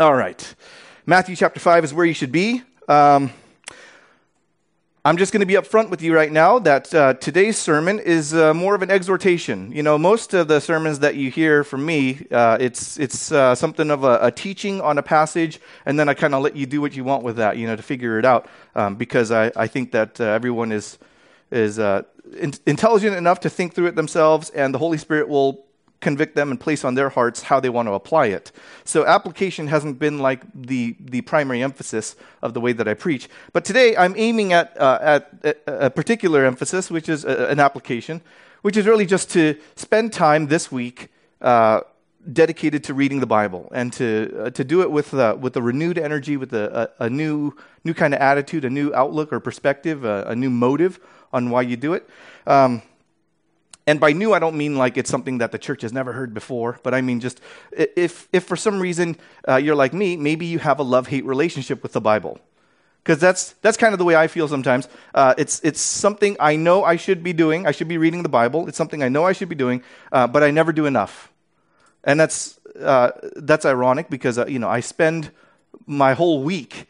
All right. Matthew chapter 5 is where you should be. Um, I'm just going to be upfront with you right now that uh, today's sermon is uh, more of an exhortation. You know, most of the sermons that you hear from me, uh, it's it's uh, something of a, a, teaching on a passage, and then I kind of let you do what you want with that, you know, to figure it out, um, because I, I think that uh, everyone is is uh, in- intelligent enough to think through it themselves, and the Holy Spirit will convict them and place on their hearts how they want to apply it. So application hasn't been like the, the primary emphasis of the way that I preach. But today I'm aiming at, uh, at a, particular emphasis, which is a, an application, which is really just to spend time this week uh, dedicated to reading the Bible and to, uh, to do it with, uh, with a renewed energy, with a, a, a, new, new kind of attitude, a new outlook or perspective, a, a new motive on why you do it. Um, and by new, I don't mean like it's something that the church has never heard before, but I mean just if, if for some reason uh, you're like me, maybe you have a love hate relationship with the Bible. Because that's, that's kind of the way I feel sometimes. Uh, it's, it's something I know I should be doing. I should be reading the Bible. It's something I know I should be doing, uh, but I never do enough. And that's, uh, that's ironic because uh, you know, I spend my whole week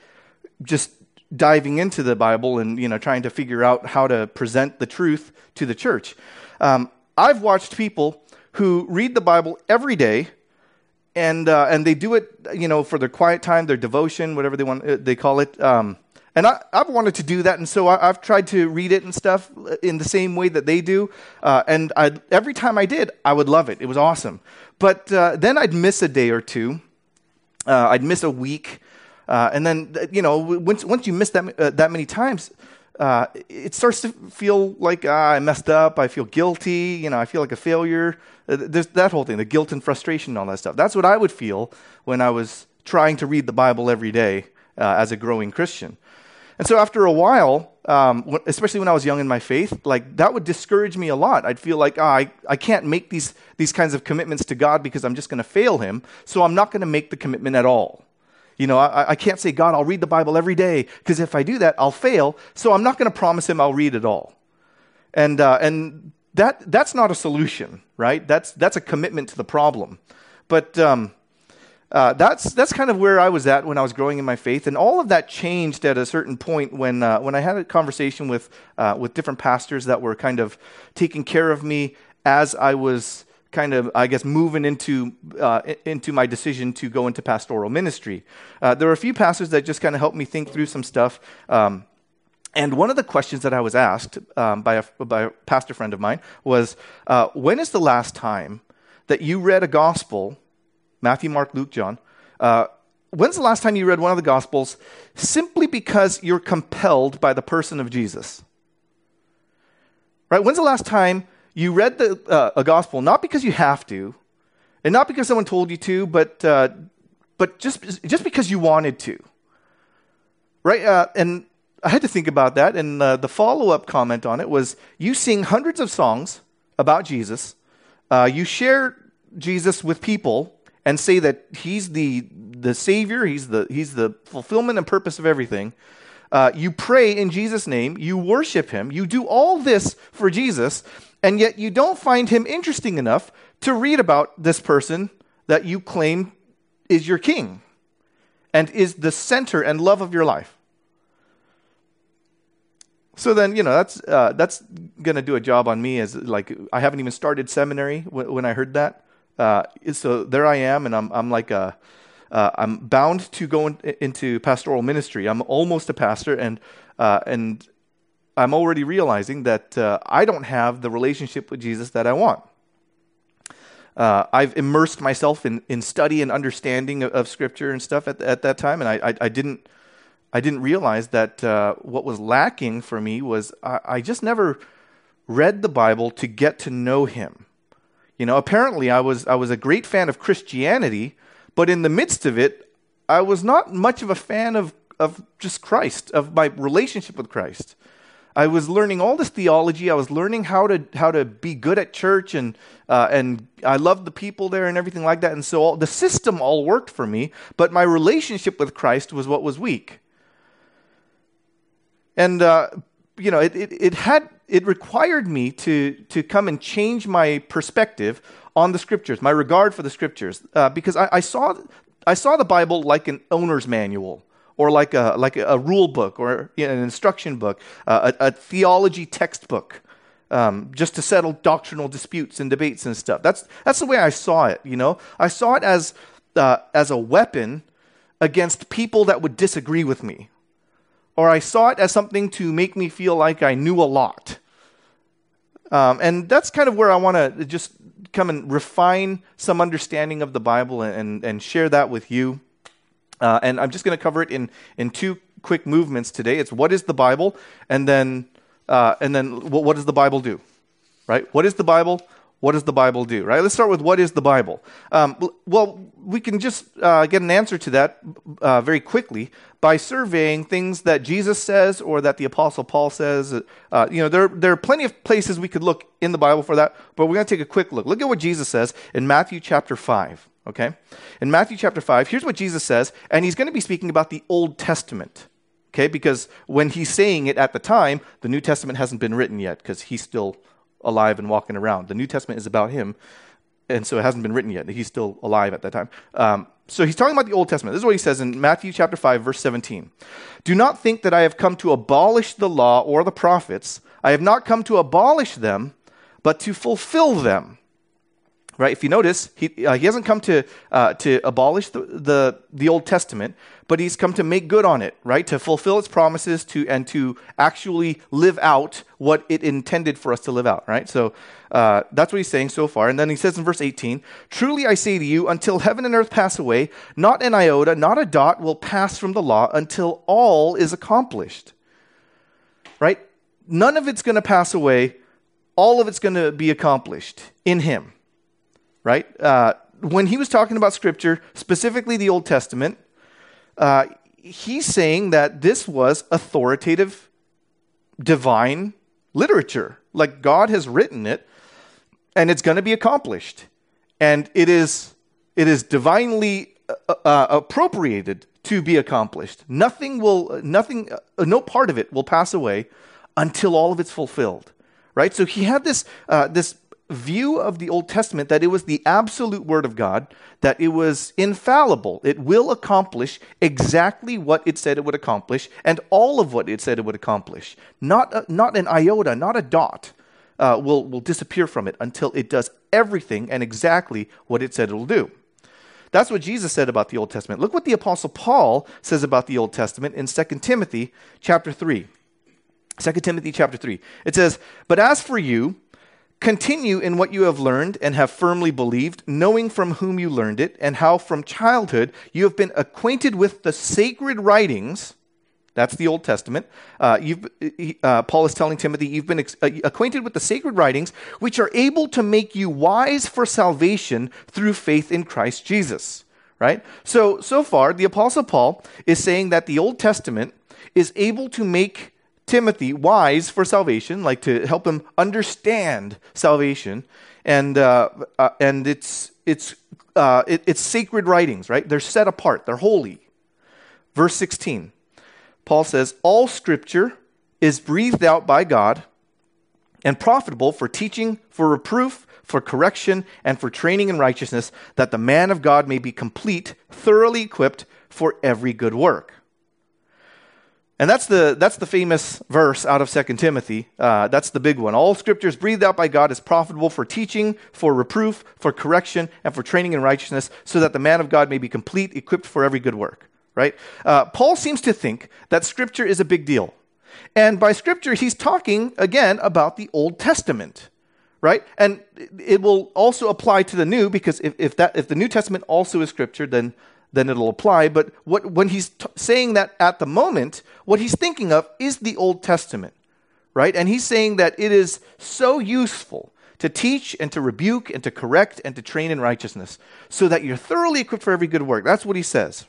just diving into the Bible and you know, trying to figure out how to present the truth to the church. Um, I've watched people who read the Bible every day, and uh, and they do it, you know, for their quiet time, their devotion, whatever they want, uh, they call it. Um, and I, have wanted to do that, and so I, have tried to read it and stuff in the same way that they do. Uh, and I'd, every time I did, I would love it. It was awesome. But uh, then I'd miss a day or two. Uh, I'd miss a week, uh, and then you know, once once you miss that that many times, uh, it starts to feel like ah, I messed up. I feel guilty. You know, I feel like a failure. Uh, there's that whole thing, the guilt and frustration, and all that stuff. That's what I would feel when I was trying to read the Bible every day uh, as a growing Christian. And so after a while, um, especially when I was young in my faith, like that would discourage me a lot. I'd feel like, oh, I, I can't make these, these kinds of commitments to God because I'm just going to fail him. So I'm not going to make the commitment at all. You know, I, I can't say, God, I'll read the Bible every day, because if I do that, I'll fail. So I'm not going to promise him I'll read it all. And, uh, and that, that's not a solution, right? That's, that's a commitment to the problem. But um, uh, that's, that's kind of where I was at when I was growing in my faith. And all of that changed at a certain point when, uh, when I had a conversation with, uh, with different pastors that were kind of taking care of me as I was kind of, I guess, moving into, uh, into my decision to go into pastoral ministry. Uh, there were a few pastors that just kind of helped me think through some stuff. Um, and one of the questions that I was asked um, by, a, by a pastor friend of mine was uh, When is the last time that you read a gospel, Matthew, Mark, Luke, John? Uh, when's the last time you read one of the gospels simply because you're compelled by the person of Jesus? Right? When's the last time you read the, uh, a gospel not because you have to, and not because someone told you to, but, uh, but just, just because you wanted to. Right? Uh, and I had to think about that, and uh, the follow up comment on it was you sing hundreds of songs about Jesus, uh, you share Jesus with people, and say that he's the, the Savior, he's the, he's the fulfillment and purpose of everything. Uh, you pray in Jesus' name, you worship him, you do all this for Jesus, and yet you don't find him interesting enough to read about this person that you claim is your king and is the center and love of your life. So then, you know, that's, uh, that's going to do a job on me as like, I haven't even started seminary when, when I heard that. Uh, so there I am, and I'm, I'm like a, uh, I'm bound to go in, into pastoral ministry. I'm almost a pastor, and, uh, and I'm already realizing that uh, I don't have the relationship with Jesus that I want. Uh, I've immersed myself in, in study and understanding of, of Scripture and stuff at, at that time, and I, I, I didn't I didn't realize that uh, what was lacking for me was I, I, just never read the Bible to get to know Him. You know, apparently I was I was a great fan of Christianity, but in the midst of it, I was not much of a fan of of just Christ, of my relationship with Christ. I was learning all this theology. I was learning how to how to be good at church, and uh, and I loved the people there and everything like that. And so all, the system all worked for me, but my relationship with Christ was what was weak. And uh, you know, it, it, it had it required me to to come and change my perspective on the scriptures, my regard for the scriptures, uh, because I, I saw I saw the Bible like an owner's manual or like a, like a, rule book or an instruction book, uh, a, a, theology textbook, um, just to settle doctrinal disputes and debates and stuff. That's, that's the way I saw it, you know? I saw it as, uh, as a weapon against people that would disagree with me. Or I saw it as something to make me feel like I knew a lot. Um, and that's kind of where I want to just come and refine some understanding of the Bible and, and, and share that with you. Uh, and I'm just going to cover it in, in two quick movements today. It's what is the Bible, and then, uh, and then what, what does the Bible do? Right? What is the Bible? What does the Bible do? Right? Let's start with what is the Bible. Um, well, we can just uh, get an answer to that uh, very quickly by surveying things that Jesus says or that the Apostle Paul says. Uh, you know, there, there are plenty of places we could look in the Bible for that, but we're going to take a quick look. Look at what Jesus says in Matthew chapter 5. Okay? In Matthew chapter 5, here's what Jesus says, and he's going to be speaking about the Old Testament. Okay? Because when he's saying it at the time, the New Testament hasn't been written yet because he's still alive and walking around. The New Testament is about him, and so it hasn't been written yet. He's still alive at that time. Um, so he's talking about the Old Testament. This is what he says in Matthew chapter 5, verse 17. Do not think that I have come to abolish the law or the prophets. I have not come to abolish them, but to fulfill them right? If you notice, he, uh, he hasn't come to, uh, to abolish the, the, the, Old Testament, but he's come to make good on it, right? To fulfill its promises to, and to actually live out what it intended for us to live out, right? So uh, that's what he's saying so far. And then he says in verse 18 Truly I say to you, until heaven and earth pass away, not an iota, not a dot will pass from the law until all is accomplished, right? None of it's going to pass away, all of it's going to be accomplished in him right? Uh, when he was talking about Scripture, specifically the Old Testament, uh, he's saying that this was authoritative, divine literature. Like God has written it, and it's going to be accomplished. And it is, it is divinely uh, uh, appropriated to be accomplished. Nothing will, nothing, uh, no part of it will pass away until all of it's fulfilled. Right? So he had this, uh, this view of the Old Testament that it was the absolute Word of God, that it was infallible. It will accomplish exactly what it said it would accomplish and all of what it said it would accomplish. Not, a, not an iota, not a dot uh, will, will disappear from it until it does everything and exactly what it said it will do. That's what Jesus said about the Old Testament. Look what the Apostle Paul says about the Old Testament in 2 Timothy chapter 3. 2 Timothy chapter 3. It says, But as for you, Continue in what you have learned and have firmly believed, knowing from whom you learned it, and how from childhood you have been acquainted with the sacred writings. That's the Old Testament. Uh, uh, Paul is telling Timothy, you've been ex- uh, acquainted with the sacred writings, which are able to make you wise for salvation through faith in Christ Jesus. Right? So, so far, the Apostle Paul is saying that the Old Testament is able to make Timothy wise for salvation, like to help him understand salvation, and uh, uh, and it's it's uh, it, it's sacred writings, right? They're set apart, they're holy. Verse sixteen, Paul says, "All Scripture is breathed out by God and profitable for teaching, for reproof." For correction and for training in righteousness, that the man of God may be complete, thoroughly equipped for every good work. And that's the, that's the famous verse out of 2 Timothy. Uh, that's the big one. All scriptures breathed out by God is profitable for teaching, for reproof, for correction, and for training in righteousness, so that the man of God may be complete, equipped for every good work. Right? Uh, Paul seems to think that scripture is a big deal. And by scripture, he's talking again about the Old Testament. Right? And it will also apply to the new, because if, if, that, if the New Testament also is scripture, then then it'll apply. But what, when he's t- saying that at the moment, what he's thinking of is the Old Testament, right? And he's saying that it is so useful to teach and to rebuke and to correct and to train in righteousness so that you're thoroughly equipped for every good work. That's what he says,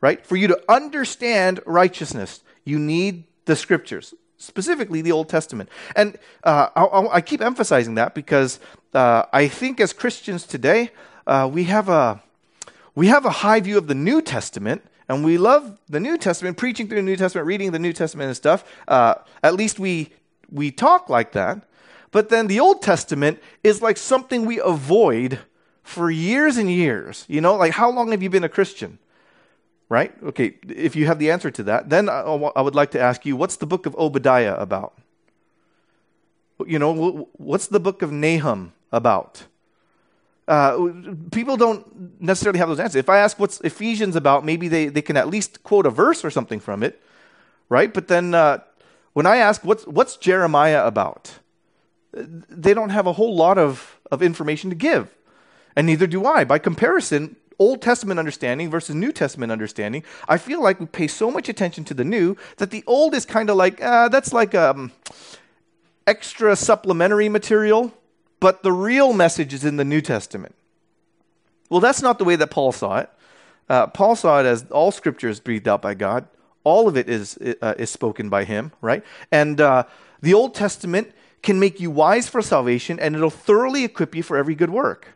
right? For you to understand righteousness, you need the scriptures, specifically the Old Testament. And uh, I, I, keep emphasizing that because uh, I think as Christians today, uh, we have a we have a high view of the New Testament, and we love the New Testament, preaching through the New Testament, reading the New Testament and stuff. Uh, at least we we talk like that. But then the Old Testament is like something we avoid for years and years. You know, like how long have you been a Christian? Right? Okay, if you have the answer to that, then I, would like to ask you what's the book of Obadiah about? You know, what's the book of Nahum about? Uh, people don't necessarily have those answers. If I ask what's Ephesians about, maybe they, they can at least quote a verse or something from it, right? But then uh, when I ask what's, what's Jeremiah about, they don't have a whole lot of, of information to give. And neither do I. By comparison, Old Testament understanding versus New Testament understanding, I feel like we pay so much attention to the new that the old is kind of like, uh, that's like um, extra supplementary material, but the real message is in the New Testament. Well, that's not the way that Paul saw it. Uh, Paul saw it as all scripture is breathed out by God. All of it is, uh, is spoken by him, right? And uh, the Old Testament can make you wise for salvation and it'll thoroughly equip you for every good work.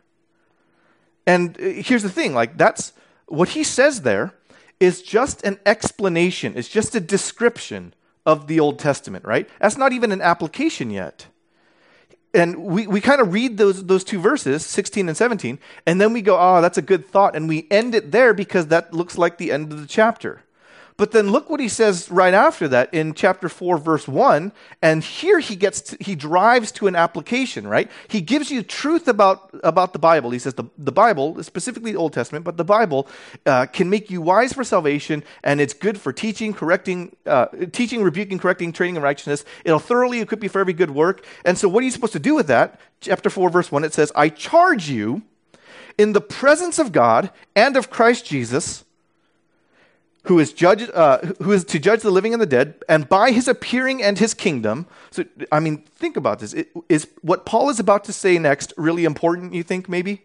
And uh, here's the thing like, that's what he says there is just an explanation, it's just a description of the Old Testament, right? That's not even an application yet. And we, we kind of read those, those two verses, 16 and 17, and then we go, oh, that's a good thought. And we end it there because that looks like the end of the chapter. But then look what he says right after that in chapter 4 verse 1 and here he gets to, he drives to an application, right? He gives you truth about about the Bible. He says the, the Bible, specifically the Old Testament, but the Bible uh, can make you wise for salvation and it's good for teaching, correcting, uh, teaching, rebuking, correcting, training in righteousness. It'll thoroughly equip you for every good work. And so what are you supposed to do with that? Chapter 4 verse 1 it says, "I charge you in the presence of God and of Christ Jesus, who is, judge, uh, who is to judge the living and the dead, and by his appearing and his kingdom. So, I mean, think about this. It, is what Paul is about to say next really important, you think, maybe?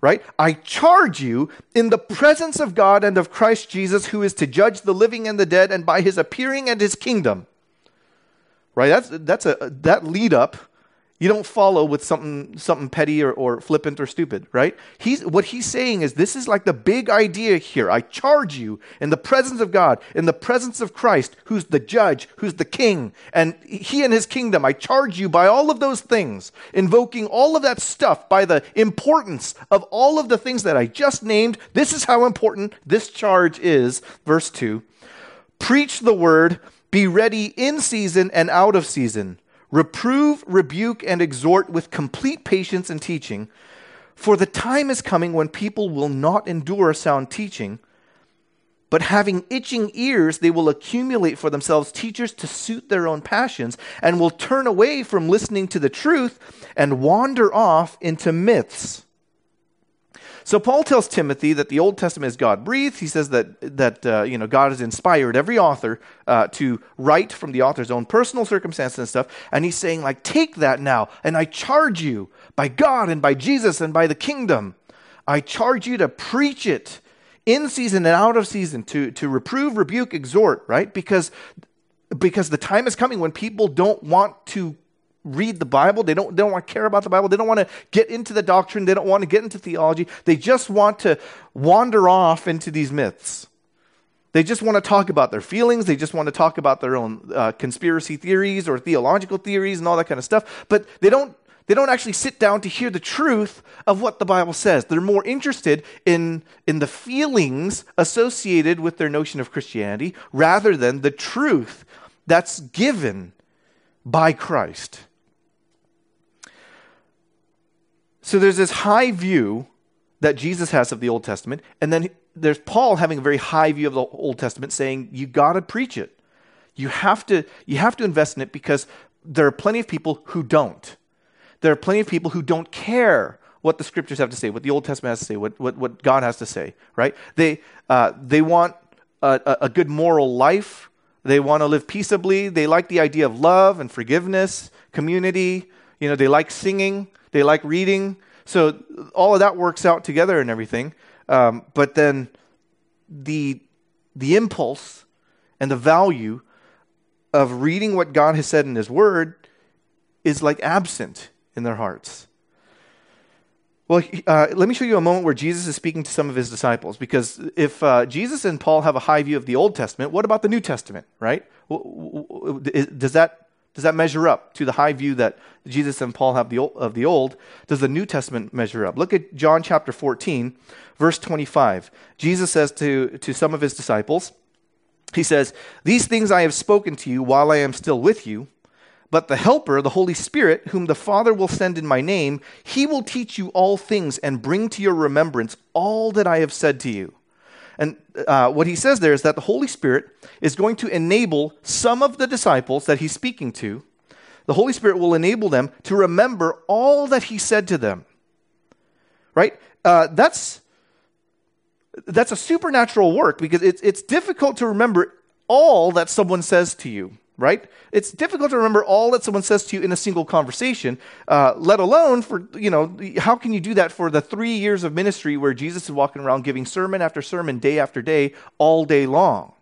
Right? I charge you in the presence of God and of Christ Jesus, who is to judge the living and the dead, and by his appearing and his kingdom. Right? That's, that's a, that lead up you don't follow with something, something petty or, or flippant or stupid, right? He's, what he's saying is this is like the big idea here. I charge you in the presence of God, in the presence of Christ, who's the judge, who's the king, and he and his kingdom. I charge you by all of those things, invoking all of that stuff by the importance of all of the things that I just named. This is how important this charge is. Verse 2 Preach the word, be ready in season and out of season Reprove, rebuke, and exhort with complete patience and teaching. For the time is coming when people will not endure sound teaching, but having itching ears, they will accumulate for themselves teachers to suit their own passions, and will turn away from listening to the truth and wander off into myths. So Paul tells Timothy that the Old Testament is God breathed. He says that that uh, you know God has inspired every author uh, to write from the author's own personal circumstances and stuff. And he's saying like, take that now, and I charge you by God and by Jesus and by the kingdom. I charge you to preach it in season and out of season, to to reprove, rebuke, exhort. Right? Because because the time is coming when people don't want to read the Bible. They don't, they don't want to care about the Bible. They don't want to get into the doctrine. They don't want to get into theology. They just want to wander off into these myths. They just want to talk about their feelings. They just want to talk about their own uh, conspiracy theories or theological theories and all that kind of stuff. But they don't, they don't actually sit down to hear the truth of what the Bible says. They're more interested in, in the feelings associated with their notion of Christianity rather than the truth that's given by Christ. So there's this high view that Jesus has of the Old Testament, and then there's Paul having a very high view of the Old Testament, saying you got to preach it. You have to you have to invest in it because there are plenty of people who don't. There are plenty of people who don't care what the scriptures have to say, what the Old Testament has to say, what, what, what God has to say, right? They, uh, they want a, a good moral life. They want to live peaceably. They like the idea of love and forgiveness, community. You know, they like singing. They like reading. So all of that works out together and everything. Um, but then the, the impulse and the value of reading what God has said in His Word is like absent in their hearts. Well, uh, let me show you a moment where Jesus is speaking to some of his disciples. Because if uh, Jesus and Paul have a high view of the Old Testament, what about the New Testament, right? Does that Does that measure up to the high view that Jesus and Paul have of the Old? Does the New Testament measure up? Look at John chapter 14, verse 25. Jesus says to, to some of his disciples, He says, These things I have spoken to you while I am still with you. But the Helper, the Holy Spirit, whom the Father will send in my name, he will teach you all things and bring to your remembrance all that I have said to you. And uh, what he says there is that the Holy Spirit is going to enable some of the disciples that he's speaking to, the Holy Spirit will enable them to remember all that he said to them. Right? Uh, that's, that's a supernatural work because it's, it's difficult to remember all that someone says to you right? It's difficult to remember all that someone says to you in a single conversation, uh, let alone for, you know, how can you do that for the three years of ministry where Jesus is walking around giving sermon after sermon, day after day, all day long?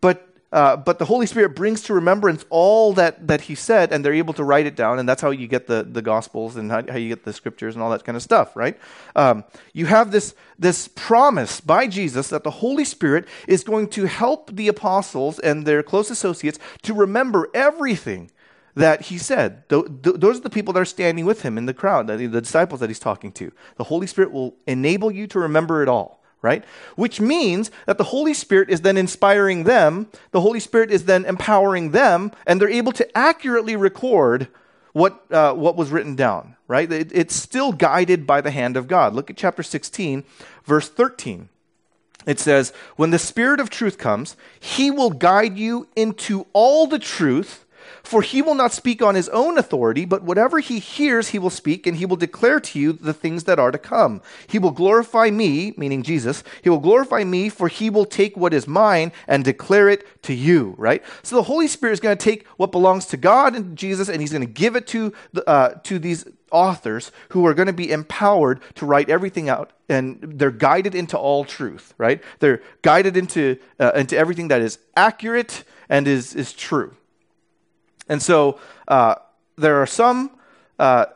But uh, but the Holy Spirit brings to remembrance all that, that He said, and they're able to write it down, and that's how you get the, the Gospels and how, how you get the Scriptures and all that kind of stuff, right? Um, you have this, this promise by Jesus that the Holy Spirit is going to help the apostles and their close associates to remember everything that he said. Th- th- those are the people that are standing with him in the crowd, the disciples that he's talking to. The Holy Spirit will enable you to remember it all right? Which means that the Holy Spirit is then inspiring them, the Holy Spirit is then empowering them, and they're able to accurately record what, uh, what was written down, right? It, it's still guided by the hand of God. Look at chapter 16, verse 13. It says, When the Spirit of truth comes, he will guide you into all the truth for he will not speak on his own authority, but whatever he hears, he will speak, and he will declare to you the things that are to come. He will glorify me, meaning Jesus. He will glorify me, for he will take what is mine and declare it to you, right? So the Holy Spirit is going to take what belongs to God and Jesus, and he's going to give it to, the, uh, to these authors who are going to be empowered to write everything out and they're guided into all truth right they're guided into uh, into everything that is accurate and is is true and so uh, there are some. Uh,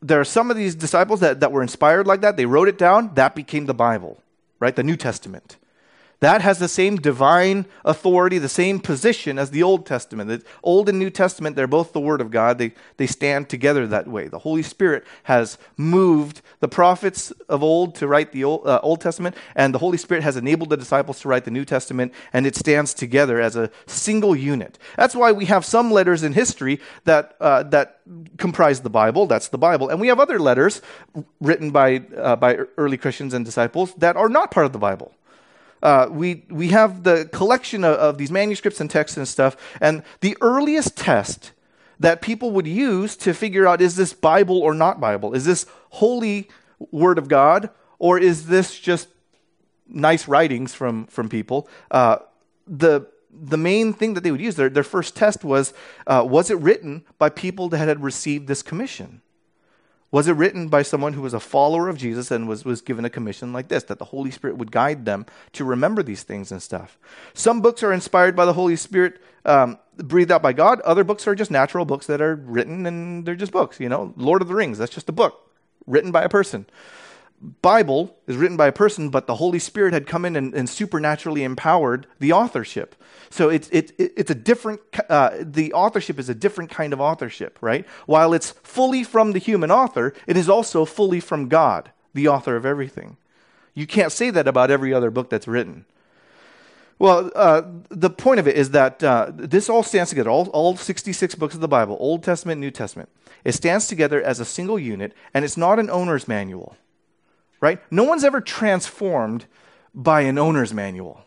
there are some of these disciples that, that were inspired like that. They wrote it down. That became the Bible, right? The New Testament. That has the same divine authority, the same position as the Old Testament. The Old and New Testament, they're both the Word of God. They, they stand together that way. The Holy Spirit has moved the prophets of old to write the Old, uh, Old Testament, and the Holy Spirit has enabled the disciples to write the New Testament, and it stands together as a single unit. That's why we have some letters in history that, uh, that comprise the Bible. That's the Bible. And we have other letters written by, uh, by early Christians and disciples that are not part of the Bible uh, we, we have the collection of, of these manuscripts and texts and stuff, and the earliest test that people would use to figure out is this Bible or not Bible? Is this holy Word of God, or is this just nice writings from, from people? Uh, the, the main thing that they would use, their, their first test was uh, was it written by people that had received this commission? Was it written by someone who was a follower of Jesus and was, was given a commission like this, that the Holy Spirit would guide them to remember these things and stuff? Some books are inspired by the Holy Spirit, um, breathed out by God. Other books are just natural books that are written and they're just books. You know, Lord of the Rings, that's just a book written by a person. Bible is written by a person, but the Holy Spirit had come in and, and supernaturally empowered the authorship. So it's, it, it's a different, uh, the authorship is a different kind of authorship, right? While it's fully from the human author, it is also fully from God, the author of everything. You can't say that about every other book that's written. Well, uh, the point of it is that uh, this all stands together, all, all 66 books of the Bible, Old Testament, New Testament. It stands together as a single unit, and it's not an owner's manual right? No one's ever transformed by an owner's manual.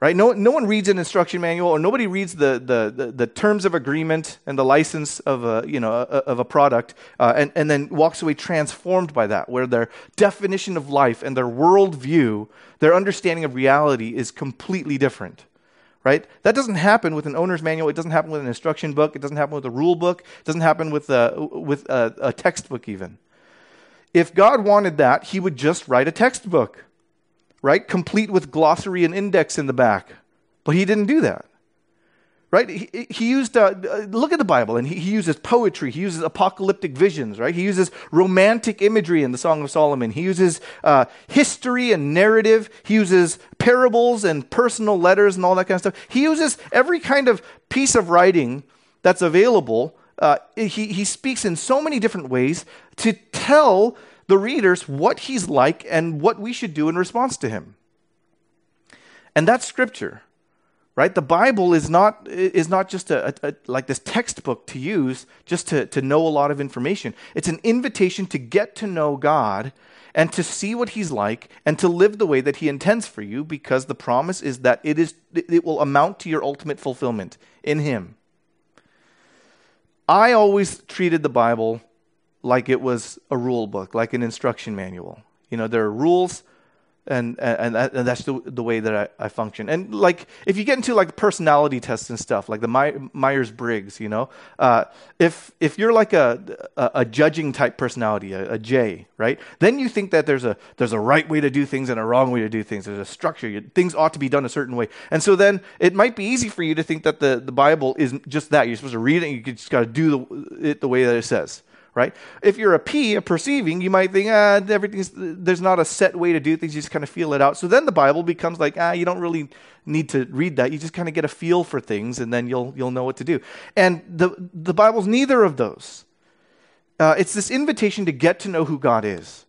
Right? No, no one reads an instruction manual or nobody reads the, the, the, the terms of agreement and the license of a, you know, a, of a product uh, and, and then walks away transformed by that, where their definition of life and their worldview, their understanding of reality is completely different right? That doesn't happen with an owner's manual. It doesn't happen with an instruction book. It doesn't happen with a rule book. It doesn't happen with a, with a, a textbook, even. If God wanted that, he would just write a textbook, right? Complete with glossary and index in the back. But he didn't do that. Right? He, he used, uh, look at the Bible, and he, he uses poetry. He uses apocalyptic visions, right? He uses romantic imagery in the Song of Solomon. He uses uh, history and narrative. He uses parables and personal letters and all that kind of stuff. He uses every kind of piece of writing that's available, uh, he, he speaks in so many different ways to tell the readers what he's like and what we should do in response to him. And that's scripture right? The bible is not is not just a, a, like this textbook to use just to, to know a lot of information. It's an invitation to get to know god and to see what he's like and to live the way that he intends for you because the promise is that it is it will amount to your ultimate fulfillment in him. I always treated the bible like it was a rule book like an instruction manual you know there are rules and and, and that's the, the way that I, I, function. And like if you get into like personality tests and stuff, like the My, Myers Briggs, you know, uh, if if you're like a a, a judging type personality, a, a, J, right? Then you think that there's a there's a right way to do things and a wrong way to do things. There's a structure. You, things ought to be done a certain way, and so then it might be easy for you to think that the the Bible is just that. You're supposed to read it. and You just got to do the, it the way that it says right? If you're a P, a perceiving, you might think, ah, everything's, there's not a set way to do things. You just kind of feel it out. So then the Bible becomes like, ah, you don't really need to read that. You just kind of get a feel for things and then you'll, you'll know what to do. And the, the Bible's neither of those. Uh, it's this invitation to get to know who God is.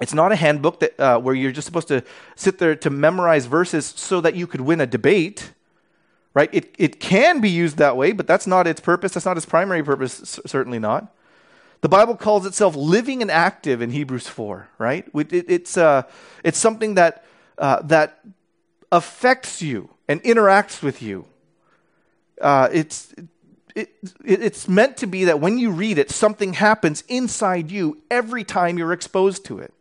It's not a handbook that, uh, where you're just supposed to sit there to memorize verses so that you could win a debate right? It, it can be used that way, but that's not its purpose. That's not its primary purpose, certainly not. The Bible calls itself living and active in Hebrews 4, right? It, it, it's, uh, it's something that, uh, that affects you and interacts with you. Uh, it's, it, it's meant to be that when you read it, something happens inside you every time you're exposed to it.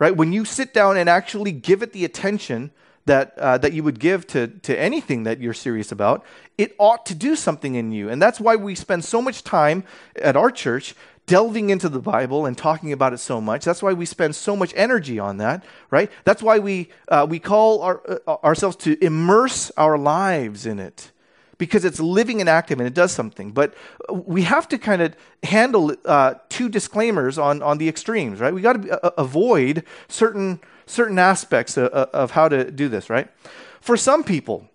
Right? When you sit down and actually give it the attention that, uh, that you would give to, to anything that you're serious about, it ought to do something in you. And that's why we spend so much time at our church delving into the Bible and talking about it so much. That's why we spend so much energy on that, right? That's why we, uh, we call our, uh, ourselves to immerse our lives in it because it's living and active and it does something. But we have to kind of handle uh, two disclaimers on, on the extremes, right? We got to uh, avoid certain certain aspects of, of how to do this, right? For some people,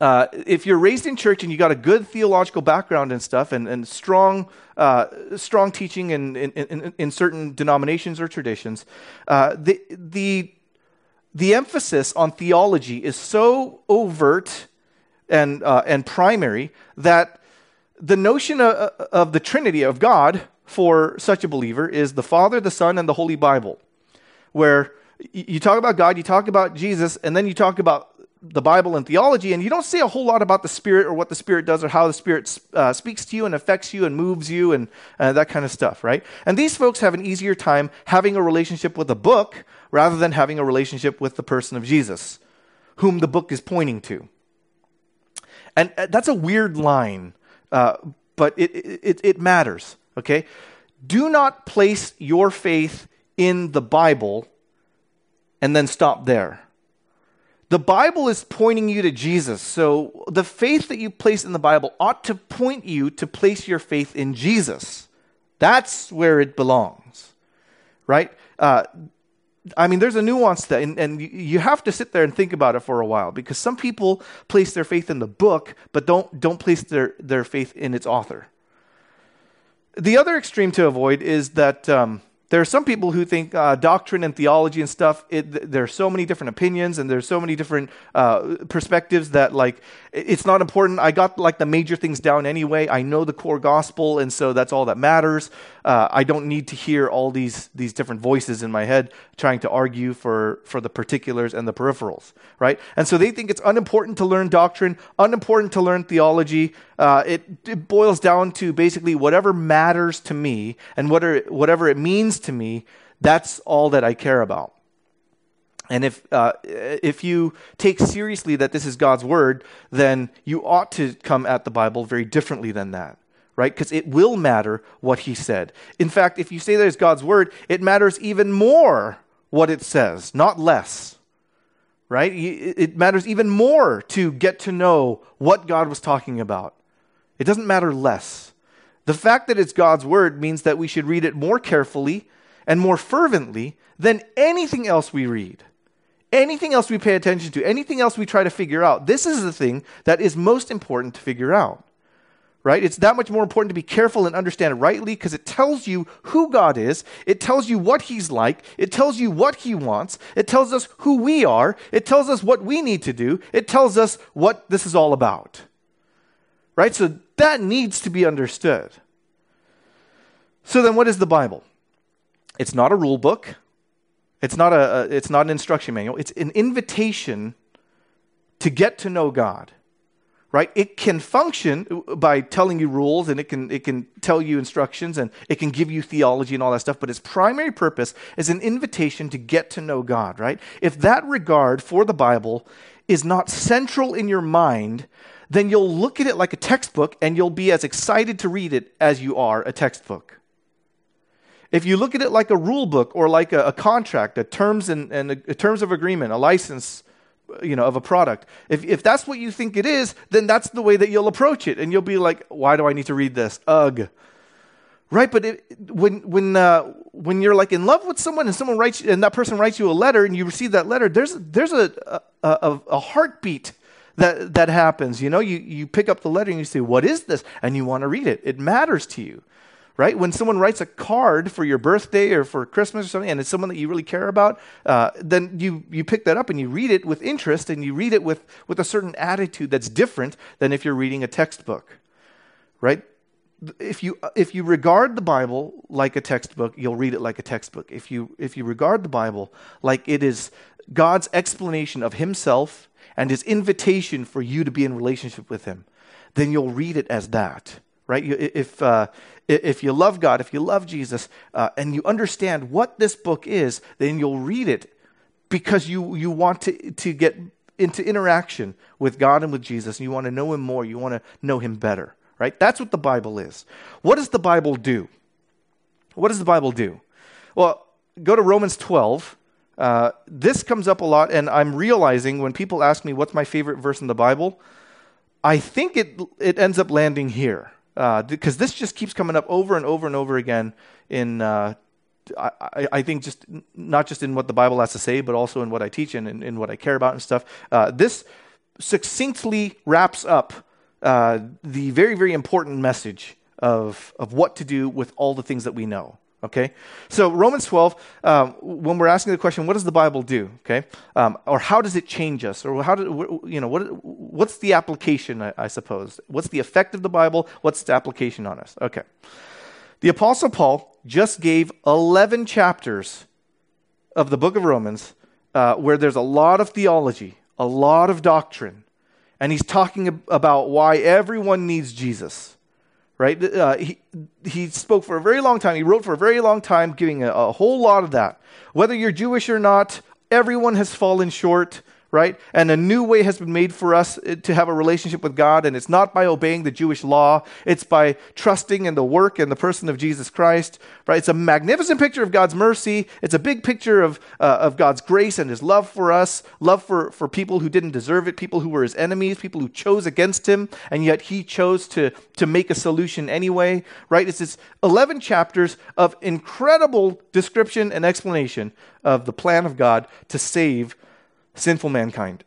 uh, if you're raised in church and you got a good theological background and stuff and, and strong, uh, strong teaching in, in, in, in, certain denominations or traditions, uh, the, the, the emphasis on theology is so overt and, uh, and primary that the notion of, of the Trinity of God for such a believer is the Father, the Son, and the Holy Bible, where you talk about God, you talk about Jesus, and then you talk about the Bible and theology, and you don't say a whole lot about the Spirit or what the Spirit does or how the Spirit uh, speaks to you and affects you and moves you and uh, that kind of stuff, right? And these folks have an easier time having a relationship with a book rather than having a relationship with the person of Jesus, whom the book is pointing to. And uh, that's a weird line, uh, but it, it, it matters, okay? Do not place your faith in the Bible and then stop there. The Bible is pointing you to Jesus. So the faith that you place in the Bible ought to point you to place your faith in Jesus. That's where it belongs, right? Uh, I mean, there's a nuance that, and, and you have to sit there and think about it for a while because some people place their faith in the book, but don't, don't place their, their faith in its author. The other extreme to avoid is that um, there are some people who think uh, doctrine and theology and stuff it, there are so many different opinions and there's so many different uh, perspectives that like it's not important. I got like the major things down anyway. I know the core gospel and so that's all that matters. Uh, i don't need to hear all these these different voices in my head trying to argue for for the particulars and the peripherals right? And so they think it's unimportant to learn doctrine unimportant to learn theology. Uh, it, it boils down to basically whatever matters to me and whatever, whatever it means to me, that's all that I care about. And if, uh, if you take seriously that this is God's word, then you ought to come at the Bible very differently than that, right? Because it will matter what he said. In fact, if you say that it's God's word, it matters even more what it says, not less right? It matters even more to get to know what God was talking about. It doesn't matter less. The fact that it's God's word means that we should read it more carefully and more fervently than anything else we read. Anything else we pay attention to, anything else we try to figure out. This is the thing that is most important to figure out. right? It's that much more important to be careful and understand rightly because it tells you who God is. It tells you what He's like. It tells you what He wants. It tells us who we are. It tells us what we need to do. It tells us what this is all about, right? So that needs to be understood. So then, what is the Bible? It's not a rule book. It's not, a, a it's not an instruction manual. It's an invitation to get to know God right? It can function by telling you rules and it can, it can tell you instructions and it can give you theology and all that stuff, but its primary purpose is an invitation to get to know God, right? If that regard for the Bible is not central in your mind, then you'll look at it like a textbook and you'll be as excited to read it as you are a textbook. If you look at it like a rule book or like a, a contract, a terms and, and a, a terms of agreement, a license, you know, of a product. If, if that's what you think it is, then that's the way that you'll approach it. And you'll be like, why do I need to read this? Ugh. Right? But it, when, when, uh, when you're like in love with someone and someone writes, and that person writes you a letter and you receive that letter, there's, there's a, a, a, a heartbeat that, that happens. You know, you, you pick up the letter and you say, what is this? And you want to read it. It matters to you right? When someone writes a card for your birthday or for Christmas or something, and it's someone that you really care about, uh, then you, you pick that up and you read it with interest and you read it with, with a certain attitude that's different than if you're reading a textbook, right? If you, if you regard the Bible like a textbook, you'll read it like a textbook. If you, if you regard the Bible like it is God's explanation of Himself and His invitation for you to be in relationship with Him, then you'll read it as that right? If, uh, if you love God, if you love Jesus, uh, and you understand what this book is, then you'll read it because you, you want to, to get into interaction with God and with Jesus, and you want to know Him more, you want to know Him better, right? That's what the Bible is. What does the Bible do? What does the Bible do? Well, go to Romans 12. Uh, this comes up a lot, and I'm realizing when people ask me what's my favorite verse in the Bible, I think it, it ends up landing here because uh, this just keeps coming up over and over and over again in uh, I, I, think just not just in what the Bible has to say, but also in what I teach and in, in what I care about and stuff. Uh, this succinctly wraps up uh, the very very important message of of what to do with all the things that we know. Okay, so Romans 12, um, when we're asking the question, what does the Bible do? Okay, um, or how does it change us, or how do you know what? What's the application? I, I suppose. What's the effect of the Bible? What's the application on us? Okay, the Apostle Paul just gave 11 chapters of the Book of Romans, uh, where there's a lot of theology, a lot of doctrine, and he's talking about why everyone needs Jesus right? Uh, he, he spoke for a very long time. He wrote for a very long time, giving a, a whole lot of that. Whether you're Jewish or not, everyone has fallen short right? And a new way has been made for us eh, to have a relationship with God, and it's not by obeying the Jewish law, it's by trusting in the work and the person of Jesus Christ, right? It's a magnificent picture of God's mercy. It's a big picture of, uh, of God's grace and his love for us, love for, for people who didn't deserve it, people who were his enemies, people who chose against him, and yet he chose to, to make a solution anyway, right? It's this 11 chapters of incredible description and explanation of the plan of God to save sinful mankind.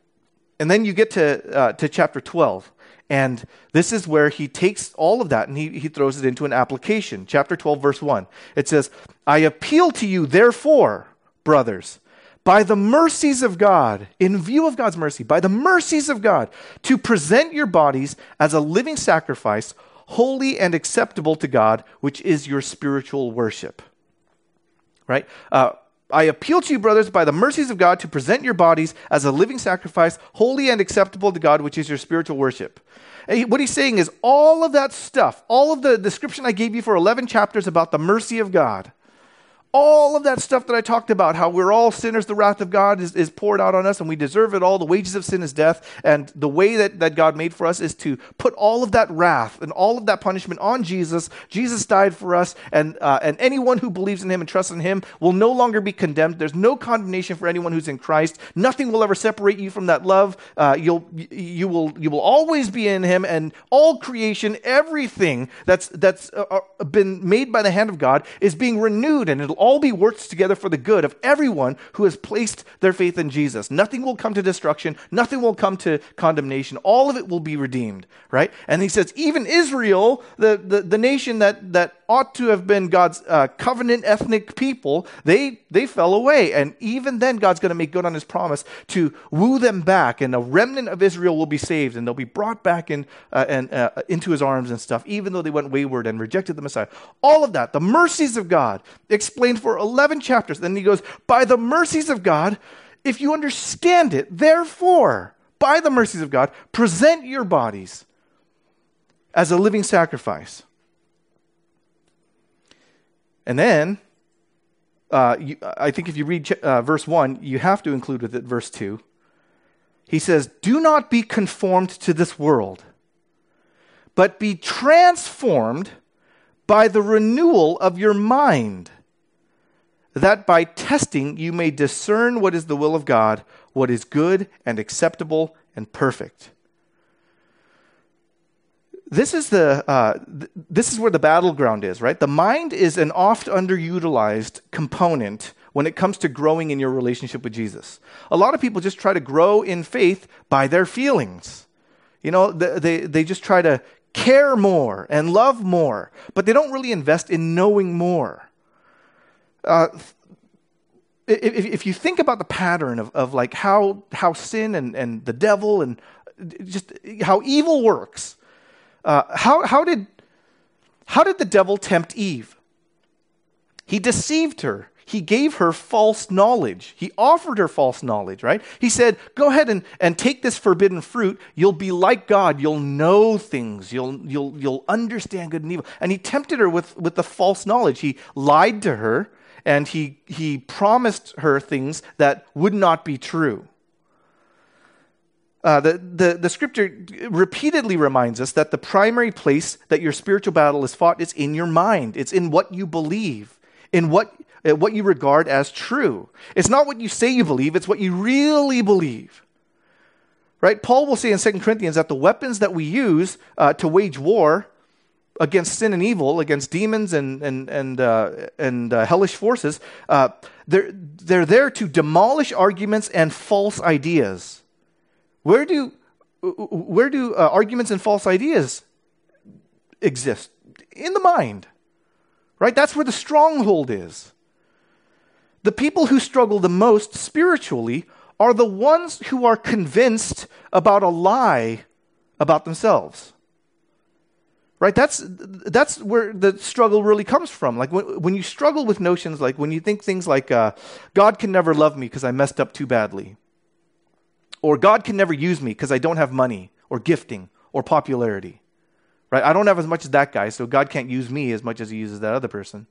And then you get to, uh, to chapter 12. And this is where he takes all of that and he, he throws it into an application. Chapter 12, verse 1. It says, I appeal to you, therefore, brothers, by the mercies of God, in view of God's mercy, by the mercies of God, to present your bodies as a living sacrifice, holy and acceptable to God, which is your spiritual worship. Right? Uh, I appeal to you, brothers, by the mercies of God, to present your bodies as a living sacrifice, holy and acceptable to God, which is your spiritual worship. And what he's saying is all of that stuff, all of the description I gave you for 11 chapters about the mercy of God, all of that stuff that I talked about, how we're all sinners, the wrath of God is, is poured out on us and we deserve it all. The wages of sin is death. And the way that, that God made for us is to put all of that wrath and all of that punishment on Jesus. Jesus died for us, and, uh, and anyone who believes in him and trusts in him will no longer be condemned. There's no condemnation for anyone who's in Christ. Nothing will ever separate you from that love. Uh, you'll, you, will, you will always be in him, and all creation, everything that's, that's uh, uh been made by the hand of God, is being renewed, and it'll all be worked together for the good of everyone who has placed their faith in Jesus. Nothing will come to destruction, nothing will come to condemnation. All of it will be redeemed, right? And he says, even Israel, the, the, the nation that, that ought to have been God's uh, covenant ethnic people, they, they fell away. And even then, God's going to make good on his promise to woo them back, and a remnant of Israel will be saved, and they'll be brought back in, uh, and, uh, into his arms and stuff, even though they went wayward and rejected the Messiah. All of that, the mercies of God, explained for 11 chapters. Then he goes, By the mercies of God, if you understand it, therefore, by the mercies of God, present your bodies as a living sacrifice and then, uh, you, I think if you read uh, verse 1, you have to include with it verse 2. He says, Do not be conformed to this world, but be transformed by the renewal of your mind, that by testing you may discern what is the will of God, what is good and acceptable and perfect this is the uh, th- this is where the battleground is right? The mind is an oft underutilized component when it comes to growing in your relationship with jesus. A lot of people just try to grow in faith by their feelings. You know they, they, they just try to care more and love more but they don't really invest in knowing more. Uh, if, if you think about the pattern of, of like how, how sin and, and the devil and just how evil works uh, how, how, did, how did the devil tempt Eve? He deceived her. He gave her false knowledge. He offered her false knowledge, right? He said, Go ahead and, and take this forbidden fruit. You'll be like God. You'll know things. You'll, you'll, you'll understand good and evil. And he tempted her with, with the false knowledge. He lied to her and he, he promised her things that would not be true. Uh, the, the, the scripture repeatedly reminds us that the primary place that your spiritual battle is fought is in your mind. It's in what you believe, in what, uh, what you regard as true. It's not what you say you believe, it's what you really believe. Right? Paul will say in 2 Corinthians that the weapons that we use uh, to wage war against sin and evil, against demons and, and, and, uh, and uh, hellish forces, uh, they're, they're there to demolish arguments and false ideas. Where do, where do uh, arguments and false ideas exist? In the mind, right? That's where the stronghold is. The people who struggle the most spiritually are the ones who are convinced about a lie about themselves. Right? That's, that's where the struggle really comes from. Like when, when you struggle with notions like when you think things like, uh, God can never love me because I messed up too badly. Or God can never use me because I don't have money or gifting or popularity. Right? I don't have as much as that guy, so God can't use me as much as he uses that other person.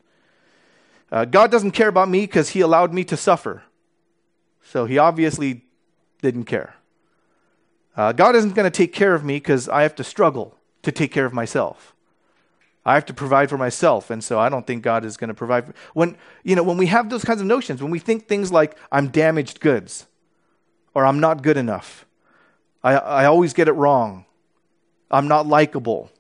Uh, God doesn't care about me because he allowed me to suffer. So he obviously didn't care. Uh, God isn't going to take care of me because I have to struggle to take care of myself. I have to provide for myself, and so I don't think God is going to provide. For, when you know when we have those kinds of notions, when we think things like "I'm damaged goods," or I'm not good enough. I, I always get it wrong. I'm not likable.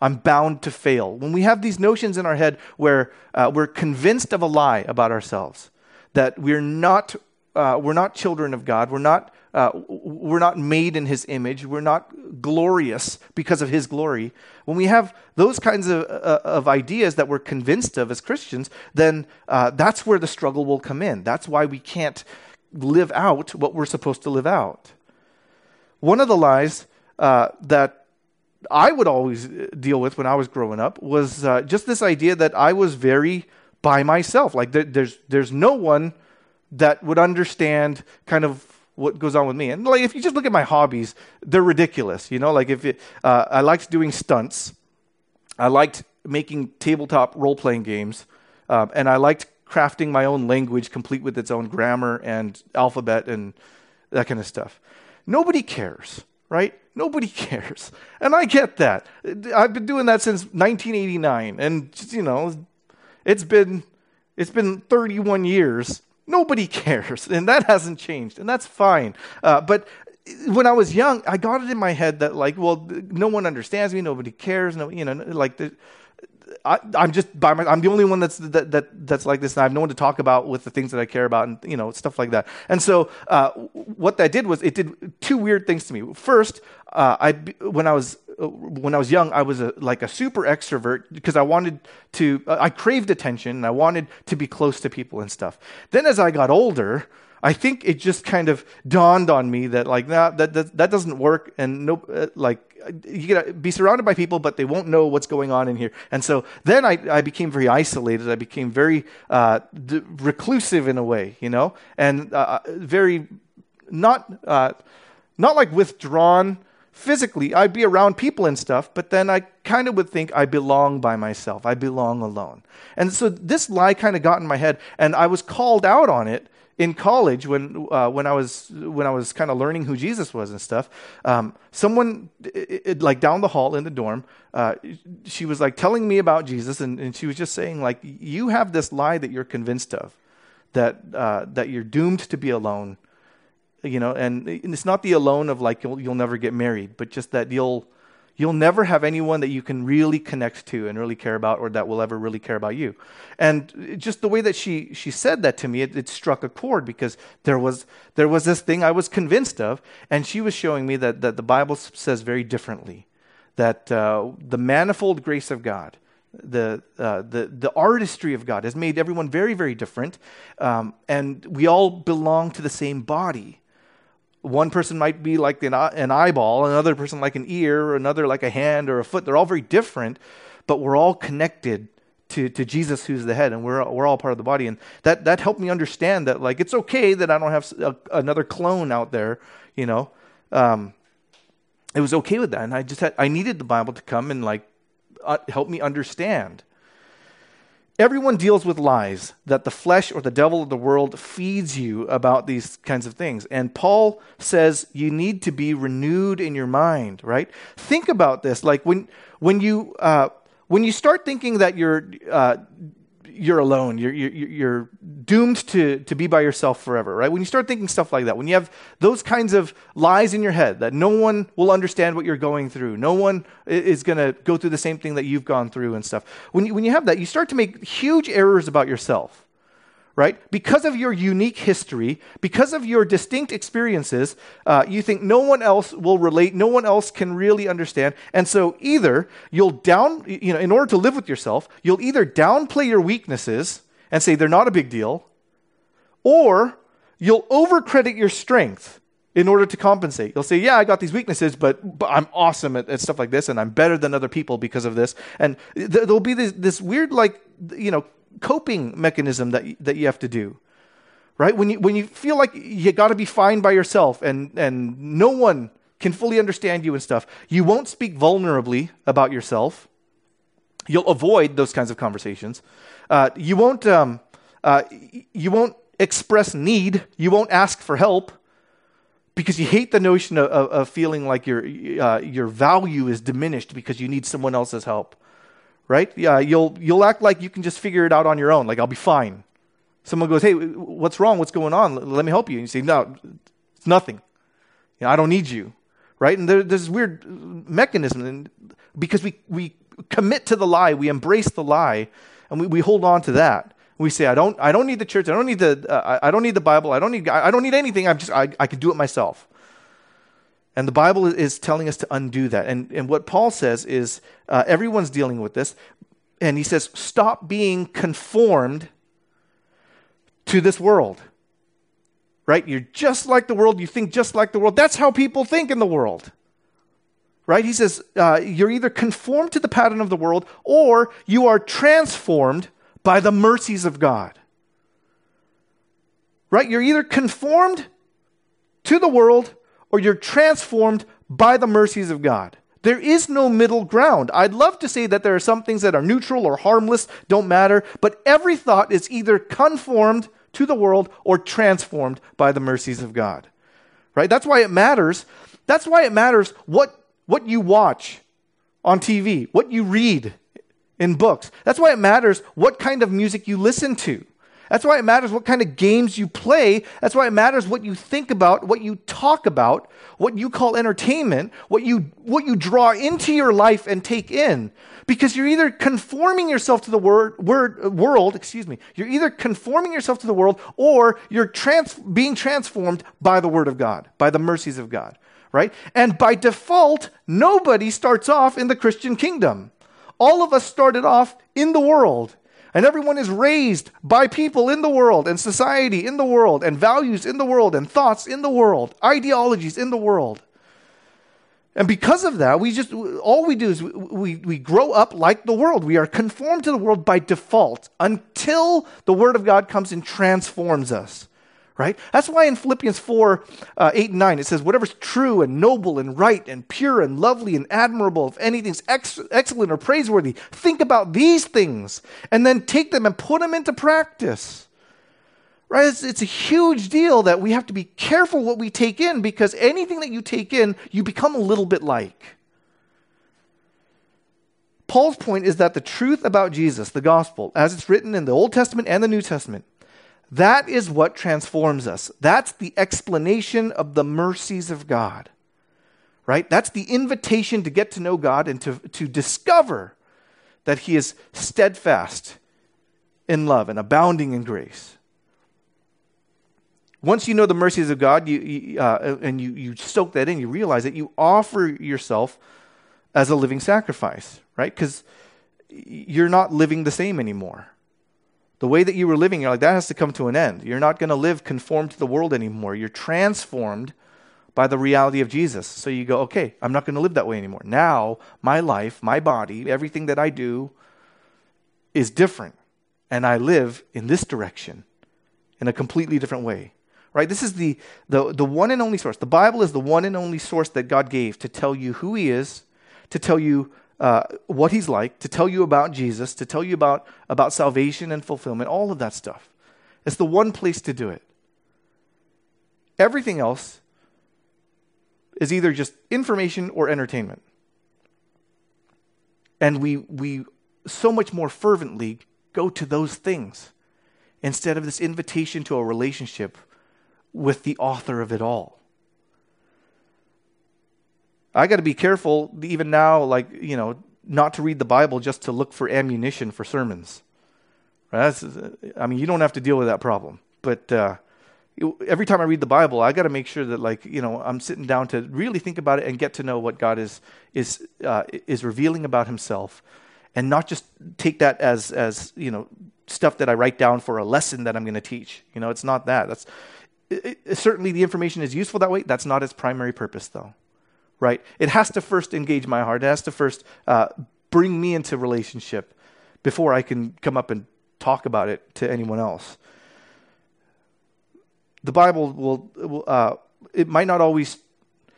I'm bound to fail. When we have these notions in our head where uh, we're convinced of a lie about ourselves, that we're not, uh, we're not children of God, we're not, uh, we're not made in His image, we're not glorious because of His glory, when we have those kinds of, uh, of ideas that we're convinced of as Christians, then uh, that's where the struggle will come in. That's why we can't live out what we're supposed to live out. One of the lies uh, that I would always uh, deal with when I was growing up was uh, just this idea that I was very by myself. Like there, there's there's no one that would understand kind of what goes on with me. And like if you just look at my hobbies, they're ridiculous. You know, like if it, uh, I liked doing stunts, I liked making tabletop role playing games, um, and I liked crafting my own language complete with its own grammar and alphabet and that kind of stuff. Nobody cares, right? Nobody cares. And I get that. I've been doing that since 1989 and you know, it's been it's been 31 years. Nobody cares, and that hasn't changed, and that's fine. Uh, but when I was young, I got it in my head that like, well, no one understands me, nobody cares, no, you know, like the, I, am just by my, I'm the only one that's that, that, that's like this, and I have no one to talk about with the things that I care about, and you know stuff like that. And so uh, what that did was it did two weird things to me. First, uh, I when I was when I was young, I was a, like a super extrovert because I wanted to, uh, I craved attention and I wanted to be close to people and stuff. Then as I got older, I think it just kind of dawned on me that like nah, that that, that doesn't work, and no, uh, like you gotta be surrounded by people, but they won't know what's going on in here. And so then I, I became very isolated. I became very uh, d- reclusive in a way, you know, and uh, very not uh, not like withdrawn physically. I'd be around people and stuff, but then I kind of would think I belong by myself. I belong alone. And so this lie kind of got in my head, and I was called out on it in college when uh, when I was when I was kind of learning who Jesus was and stuff, um, someone it, it, like down the hall in the dorm, uh, she was like telling me about Jesus, and, and she was just saying like, you have this lie that you're convinced of, that uh, that you're doomed to be alone, you know, and it's not the alone of like you'll you'll never get married, but just that you'll You'll never have anyone that you can really connect to and really care about, or that will ever really care about you. And just the way that she, she said that to me, it, it struck a chord because there was, there was this thing I was convinced of, and she was showing me that, that the Bible says very differently that uh, the manifold grace of God, the, uh, the, the artistry of God has made everyone very, very different, um, and we all belong to the same body. One person might be like an, an eyeball, another person like an ear, another like a hand or a foot. They're all very different, but we're all connected to, to Jesus, who's the head, and we're, we're all part of the body. And that, that helped me understand that, like, it's okay that I don't have a, another clone out there, you know. Um, it was okay with that. And I just had, I needed the Bible to come and, like, uh, help me understand Everyone deals with lies that the flesh or the devil of the world feeds you about these kinds of things. And Paul says you need to be renewed in your mind, right? Think about this. Like when, when, you, uh, when you start thinking that you're uh, you're alone. You're, you're, you're, doomed to, to be by yourself forever, right? When you start thinking stuff like that, when you have those kinds of lies in your head that no one will understand what you're going through, no one is going to go through the same thing that you've gone through and stuff. When you, when you have that, you start to make huge errors about yourself right? Because of your unique history, because of your distinct experiences, uh, you think no one else will relate, no one else can really understand. And so either you'll down, you know, in order to live with yourself, you'll either downplay your weaknesses and say they're not a big deal, or you'll overcredit your strength in order to compensate. You'll say, Yeah, I got these weaknesses, but, but I'm awesome at, at, stuff like this, and I'm better than other people because of this. And th- there'll be this, this weird, like, you know, coping mechanism that, that you have to do. Right? When you, when you feel like you got to be fine by yourself and, and no one can fully understand you and stuff, you won't speak vulnerably about yourself. You'll avoid those kinds of conversations. Uh, you, won't, um, uh, you won't express need. You won't ask for help because you hate the notion of, of, of feeling like your, uh, your value is diminished because you need someone else's help right? Yeah, you'll, you'll act like you can just figure it out on your own, like, I'll be fine. Someone goes, hey, what's wrong? What's going on? Let me help you. And you say, no, it's nothing. You know, I don't need you, right? And there, there's this weird mechanism and because we, we commit to the lie, we embrace the lie, and we, we hold on to that. We say, I don't, I don't need the church. I don't need the, uh, I don't need the Bible. I don't need, I don't need anything. I'm just, I, I can do it myself. And the Bible is telling us to undo that. And, and what Paul says is uh, everyone's dealing with this. And he says, stop being conformed to this world. Right? You're just like the world. You think just like the world. That's how people think in the world. Right? He says, uh, you're either conformed to the pattern of the world or you are transformed by the mercies of God. Right? You're either conformed to the world or you're transformed by the mercies of God. There is no middle ground. I'd love to say that there are some things that are neutral or harmless, don't matter, but every thought is either conformed to the world or transformed by the mercies of God. Right? That's why it matters. That's why it matters what, what you watch on TV, what you read in books. That's why it matters what kind of music you listen to. That's why it matters what kind of games you play. That's why it matters what you think about, what you talk about, what you call entertainment, what you, what you draw into your life and take in. Because you're either conforming yourself to the word, word, world, excuse me, you're either conforming yourself to the world or you're trans, being transformed by the word of God, by the mercies of God, right? And by default, nobody starts off in the Christian kingdom. All of us started off in the world. And everyone is raised by people in the world, and society in the world, and values in the world, and thoughts in the world, ideologies in the world. And because of that, we just, all we do is we, we grow up like the world. We are conformed to the world by default until the Word of God comes and transforms us right? That's why in Philippians 4 uh, 8 and 9, it says, Whatever's true and noble and right and pure and lovely and admirable, if anything's ex- excellent or praiseworthy, think about these things and then take them and put them into practice. Right? It's, it's a huge deal that we have to be careful what we take in because anything that you take in, you become a little bit like. Paul's point is that the truth about Jesus, the gospel, as it's written in the Old Testament and the New Testament, that is what transforms us. That's the explanation of the mercies of God, right? That's the invitation to get to know God and to, to discover that He is steadfast in love and abounding in grace. Once you know the mercies of God you, you uh, and you, you soak that in, you realize that you offer yourself as a living sacrifice, right? Because you're not living the same anymore. The way that you were living, you're like, that has to come to an end. You're not going to live conformed to the world anymore. You're transformed by the reality of Jesus. So you go, okay, I'm not going to live that way anymore. Now, my life, my body, everything that I do is different. And I live in this direction in a completely different way. Right? This is the, the, the one and only source. The Bible is the one and only source that God gave to tell you who He is, to tell you uh, what he's like, to tell you about Jesus, to tell you about, about salvation and fulfillment, all of that stuff. It's the one place to do it. Everything else is either just information or entertainment. And we, we so much more fervently go to those things instead of this invitation to a relationship with the author of it all. I got to be careful even now, like, you know, not to read the Bible just to look for ammunition for sermons. That's, I mean, you don't have to deal with that problem. But uh, every time I read the Bible, I got to make sure that, like, you know, I'm sitting down to really think about it and get to know what God is is uh, is revealing about Himself, and not just take that as as you know stuff that I write down for a lesson that I'm going to teach. You know, it's not that. That's it, it, certainly the information is useful that way. That's not its primary purpose, though right? It has to first engage my heart. It has to first uh, bring me into relationship before I can come up and talk about it to anyone else. The Bible will, uh, it might not always,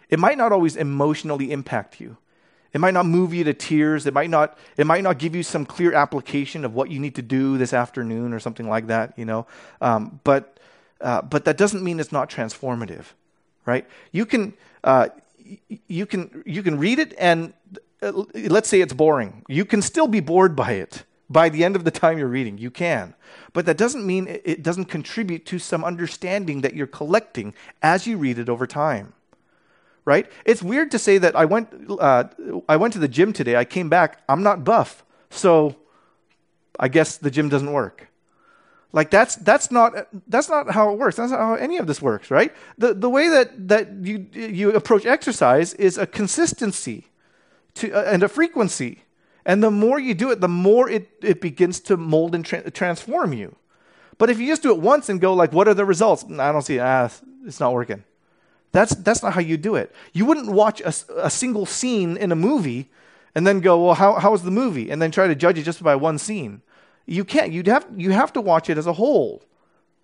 it might not always emotionally impact you. It might not move you to tears. It might not, it might not give you some clear application of what you need to do this afternoon or something like that, you know. Um, but, uh, but that doesn't mean it's not transformative, right? You can, uh, you can you can read it and uh, let's say it's boring. You can still be bored by it by the end of the time you're reading. You can. But that doesn't mean it doesn't contribute to some understanding that you're collecting as you read it over time. Right? It's weird to say that I went uh, I went to the gym today. I came back. I'm not buff. So I guess the gym doesn't work. Like that's that's not that's not how it works. That's not how any of this works, right? The the way that that you you approach exercise is a consistency to uh, and a frequency. And the more you do it, the more it, it begins to mold and tra- transform you. But if you just do it once and go like, what are the results? I don't see. Ah, it's not working. That's that's not how you do it. You wouldn't watch a, a single scene in a movie and then go, well, how how was the movie? And then try to judge it just by one scene. You can't. You'd have, you have to watch it as a whole,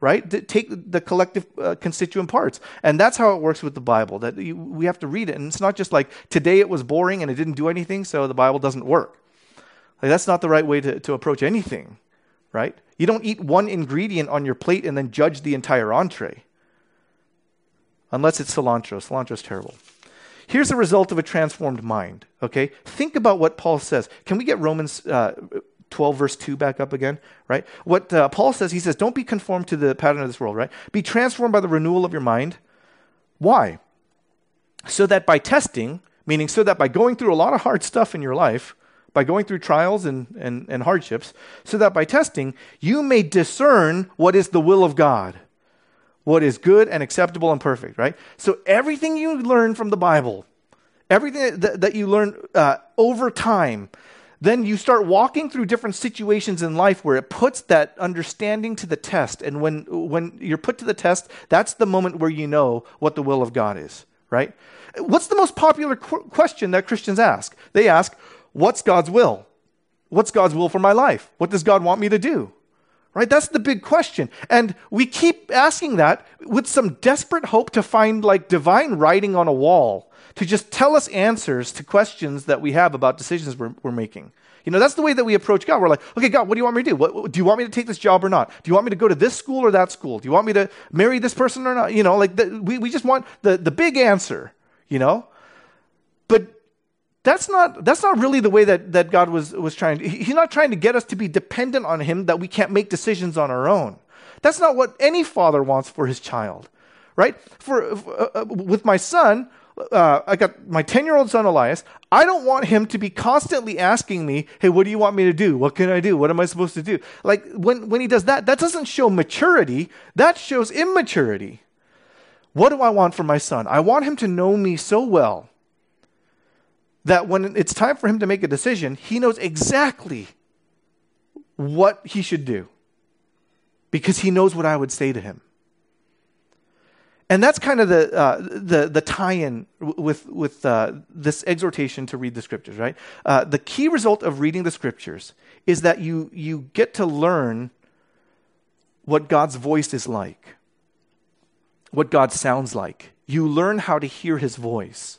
right? Take the collective uh, constituent parts. And that's how it works with the Bible, that you, we have to read it. And it's not just like today it was boring and it didn't do anything, so the Bible doesn't work. Like, that's not the right way to, to approach anything, right? You don't eat one ingredient on your plate and then judge the entire entree. Unless it's cilantro. Cilantro is terrible. Here's the result of a transformed mind, okay? Think about what Paul says. Can we get Romans uh, 12, verse 2 back up again, right? What uh, Paul says, he says, don't be conformed to the pattern of this world, right? Be transformed by the renewal of your mind. Why? So that by testing, meaning so that by going through a lot of hard stuff in your life, by going through trials and, and, and hardships, so that by testing, you may discern what is the will of God, what is good and acceptable and perfect, right? So everything you learn from the Bible, everything that, that you learn uh, over time, then you start walking through different situations in life where it puts that understanding to the test. And when, when you're put to the test, that's the moment where you know what the will of God is, right? What's the most popular qu- question that Christians ask? They ask, What's God's will? What's God's will for my life? What does God want me to do? Right? That's the big question. And we keep asking that with some desperate hope to find like divine writing on a wall to just tell us answers to questions that we have about decisions we're, we're making. You know, that's the way that we approach God. We're like, okay, God, what do you want me to do? What, do you want me to take this job or not? Do you want me to go to this school or that school? Do you want me to marry this person or not? You know, like the, we, we just want the, the big answer, you know? But that's not, that's not really the way that, that God was, was trying. To He's not trying to get us to be dependent on Him that we can't make decisions on our own. That's not what any father wants for his child, right? For, uh, uh with my son, uh, I got my 10 year old son Elias. I don't want him to be constantly asking me, Hey, what do you want me to do? What can I do? What am I supposed to do? Like when, when he does that, that doesn't show maturity, that shows immaturity. What do I want for my son? I want him to know me so well that when it's time for him to make a decision, he knows exactly what he should do because he knows what I would say to him. And that's kind of the, uh, the, the tie in with, with uh, this exhortation to read the scriptures, right? Uh, the key result of reading the scriptures is that you, you get to learn what God's voice is like, what God sounds like. You learn how to hear his voice.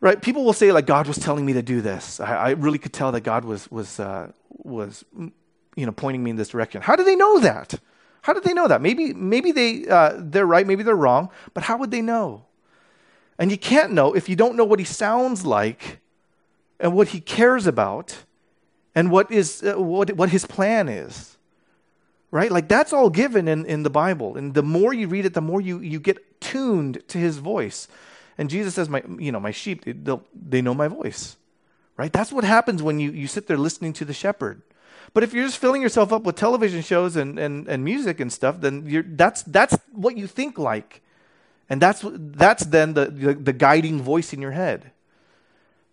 Right? People will say, like, God was telling me to do this. I, I really could tell that God was, was, uh, was you know, pointing me in this direction. How do they know that? How did they know that? Maybe, maybe they, uh, they're right, maybe they're wrong, but how would they know? And you can't know if you don't know what he sounds like and what he cares about and what, is, uh, what, what his plan is. Right? Like that's all given in, in the Bible. And the more you read it, the more you, you get tuned to his voice. And Jesus says, my, you know, my sheep, they, they know my voice. Right? That's what happens when you, you sit there listening to the shepherd. But if you're just filling yourself up with television shows and, and, and music and stuff, then you're, that's, that's what you think like. And that's, that's then the, the, the guiding voice in your head.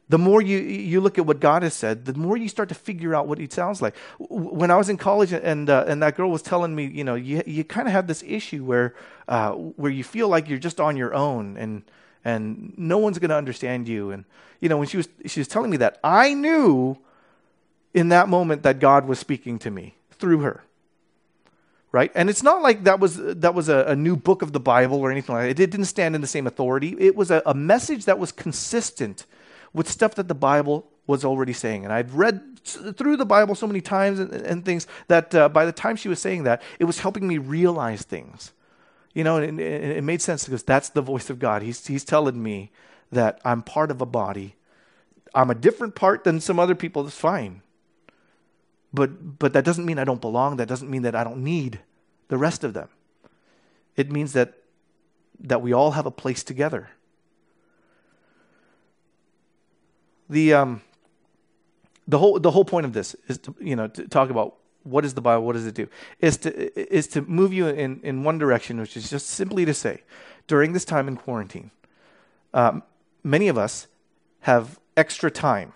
The more you, you look at what God has said, the more you start to figure out what He sounds like. When I was in college and, uh, and that girl was telling me, you know, you, you kind of have this issue where, uh, where you feel like you're just on your own and, and no one's going to understand you. And, you know, when she was, she was telling me that, I knew in that moment that God was speaking to me through her. Right? And it's not like that was, that was a, a new book of the Bible or anything like that. It didn't stand in the same authority. It was a, a message that was consistent with stuff that the Bible was already saying. And I'd read through the Bible so many times and, and things that uh, by the time she was saying that, it was helping me realize things. You know, and, and it made sense because that's the voice of God. He's, he's telling me that I'm part of a body. I'm a different part than some other people. That's fine. But, but that doesn't mean I don't belong. That doesn't mean that I don't need the rest of them. It means that, that we all have a place together. The, um, the, whole, the whole point of this is to, you know, to talk about what is the Bible, what does it do, is to, is to move you in, in one direction, which is just simply to say, during this time in quarantine, um, many of us have extra time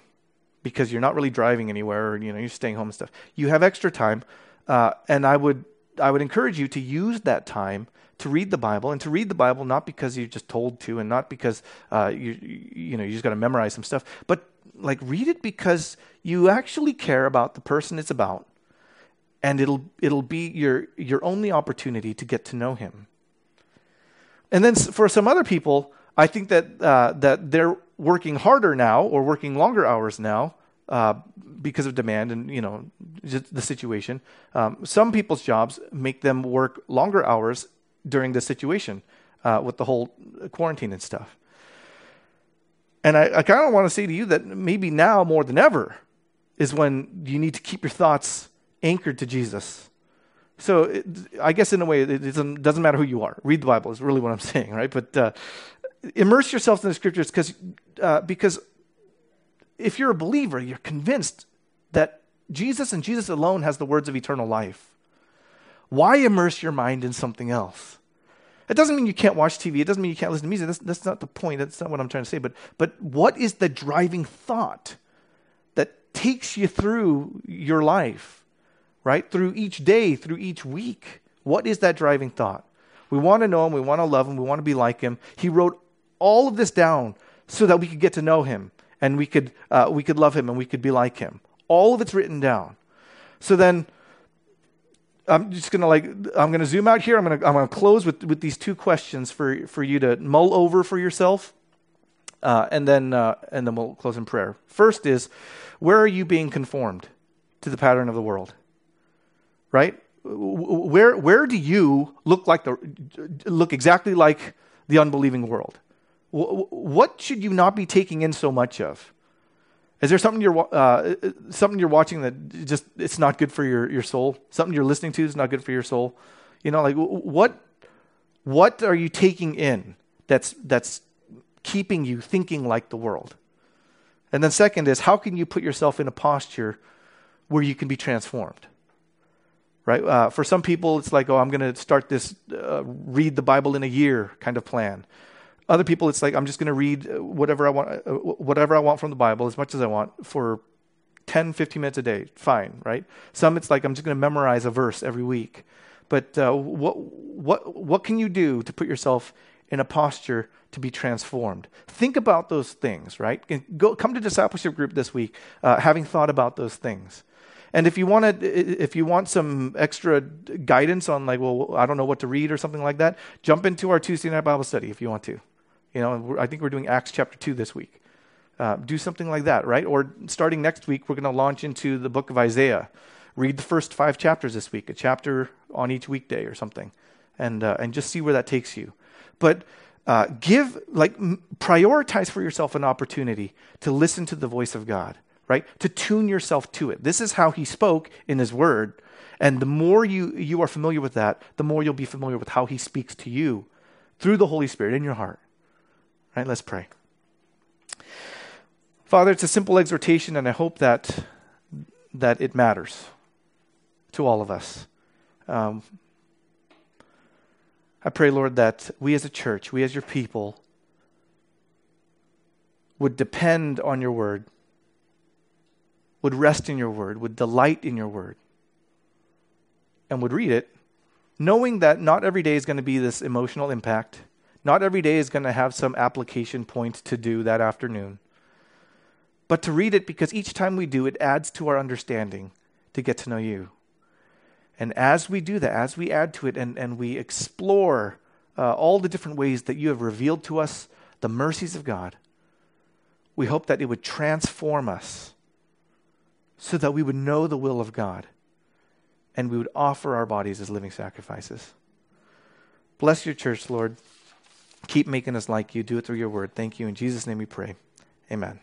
because you're not really driving anywhere, or, you know, you're staying home and stuff. You have extra time, uh, and I would I would encourage you to use that time to read the Bible, and to read the Bible not because you're just told to, and not because uh, you you know you just got to memorize some stuff, but like read it because you actually care about the person it's about, and it'll it'll be your your only opportunity to get to know him. And then for some other people, I think that uh, that they're working harder now or working longer hours now uh, because of demand and you know the situation. Um, some people's jobs make them work longer hours during this situation uh, with the whole quarantine and stuff. And I, I kind of want to say to you that maybe now more than ever, is when you need to keep your thoughts anchored to Jesus. So it, I guess in a way, it doesn't, doesn't, matter who you are. Read the Bible is really what I'm saying, right? But uh, immerse yourself in the scriptures because uh, because if you're a believer, you're convinced that Jesus and Jesus alone has the words of eternal life. Why immerse your mind in something else? It doesn't mean you can't watch TV. It doesn't mean you can't listen to music. That's, that's not the point. That's not what I'm trying to say. But, but what is the driving thought that takes you through your life, right? Through each day, through each week? What is that driving thought? We want to know him. We want to love him. We want to be like him. He wrote all of this down so that we could get to know him and we could, uh, we could love him and we could be like him. All of it's written down. So then, I'm just gonna like I'm gonna zoom out here. I'm gonna I'm gonna close with with these two questions for for you to mull over for yourself, uh, and then uh, and then we'll close in prayer. First is, where are you being conformed to the pattern of the world? Right? Where where do you look like the look exactly like the unbelieving world? What should you not be taking in so much of? Is there something you're uh, something you're watching that just it's not good for your, your soul? Something you're listening to is not good for your soul? You know, like what what are you taking in that's that's keeping you thinking like the world? And then second is how can you put yourself in a posture where you can be transformed? Right? Uh, for some people, it's like, oh, I'm going to start this uh, read the Bible in a year kind of plan. Other people, it's like I'm just going to read uh, whatever I want, uh, whatever I want from the Bible as much as I want for 10, 15 minutes a day. Fine, right? Some, it's like I'm just going to memorize a verse every week. But uh, what, what, what can you do to put yourself in a posture to be transformed? Think about those things, right? Go, come to discipleship group this week, uh, having thought about those things. And if you want to, if you want some extra guidance on like, well, I don't know what to read or something like that, jump into our Tuesday night Bible study if you want to. You know, I think we're doing Acts chapter 2 this week. Uh, do something like that, right? Or starting next week, we're going to launch into the book of Isaiah. Read the first five chapters this week, a chapter on each weekday or something, and, uh, and just see where that takes you. But uh, give, like, m- prioritize for yourself an opportunity to listen to the voice of God, right? To tune yourself to it. This is how He spoke in His Word. And the more you, you are familiar with that, the more you'll be familiar with how He speaks to you through the Holy Spirit in your heart. Right? Let's pray. Father, it's a simple exhortation, and I hope that, that it matters to all of us. Um, I pray, Lord, that we as a church, we as your people, would depend on your word, would rest in your word, would delight in your word, and would read it, knowing that not every day is going to be this emotional impact. Not every day is going to have some application point to do that afternoon. But to read it because each time we do, it adds to our understanding to get to know you. And as we do that, as we add to it and, and we explore uh, all the different ways that you have revealed to us the mercies of God, we hope that it would transform us so that we would know the will of God and we would offer our bodies as living sacrifices. Bless your church, Lord. Keep making us like you. Do it through your word. Thank you. In Jesus' name we pray. Amen.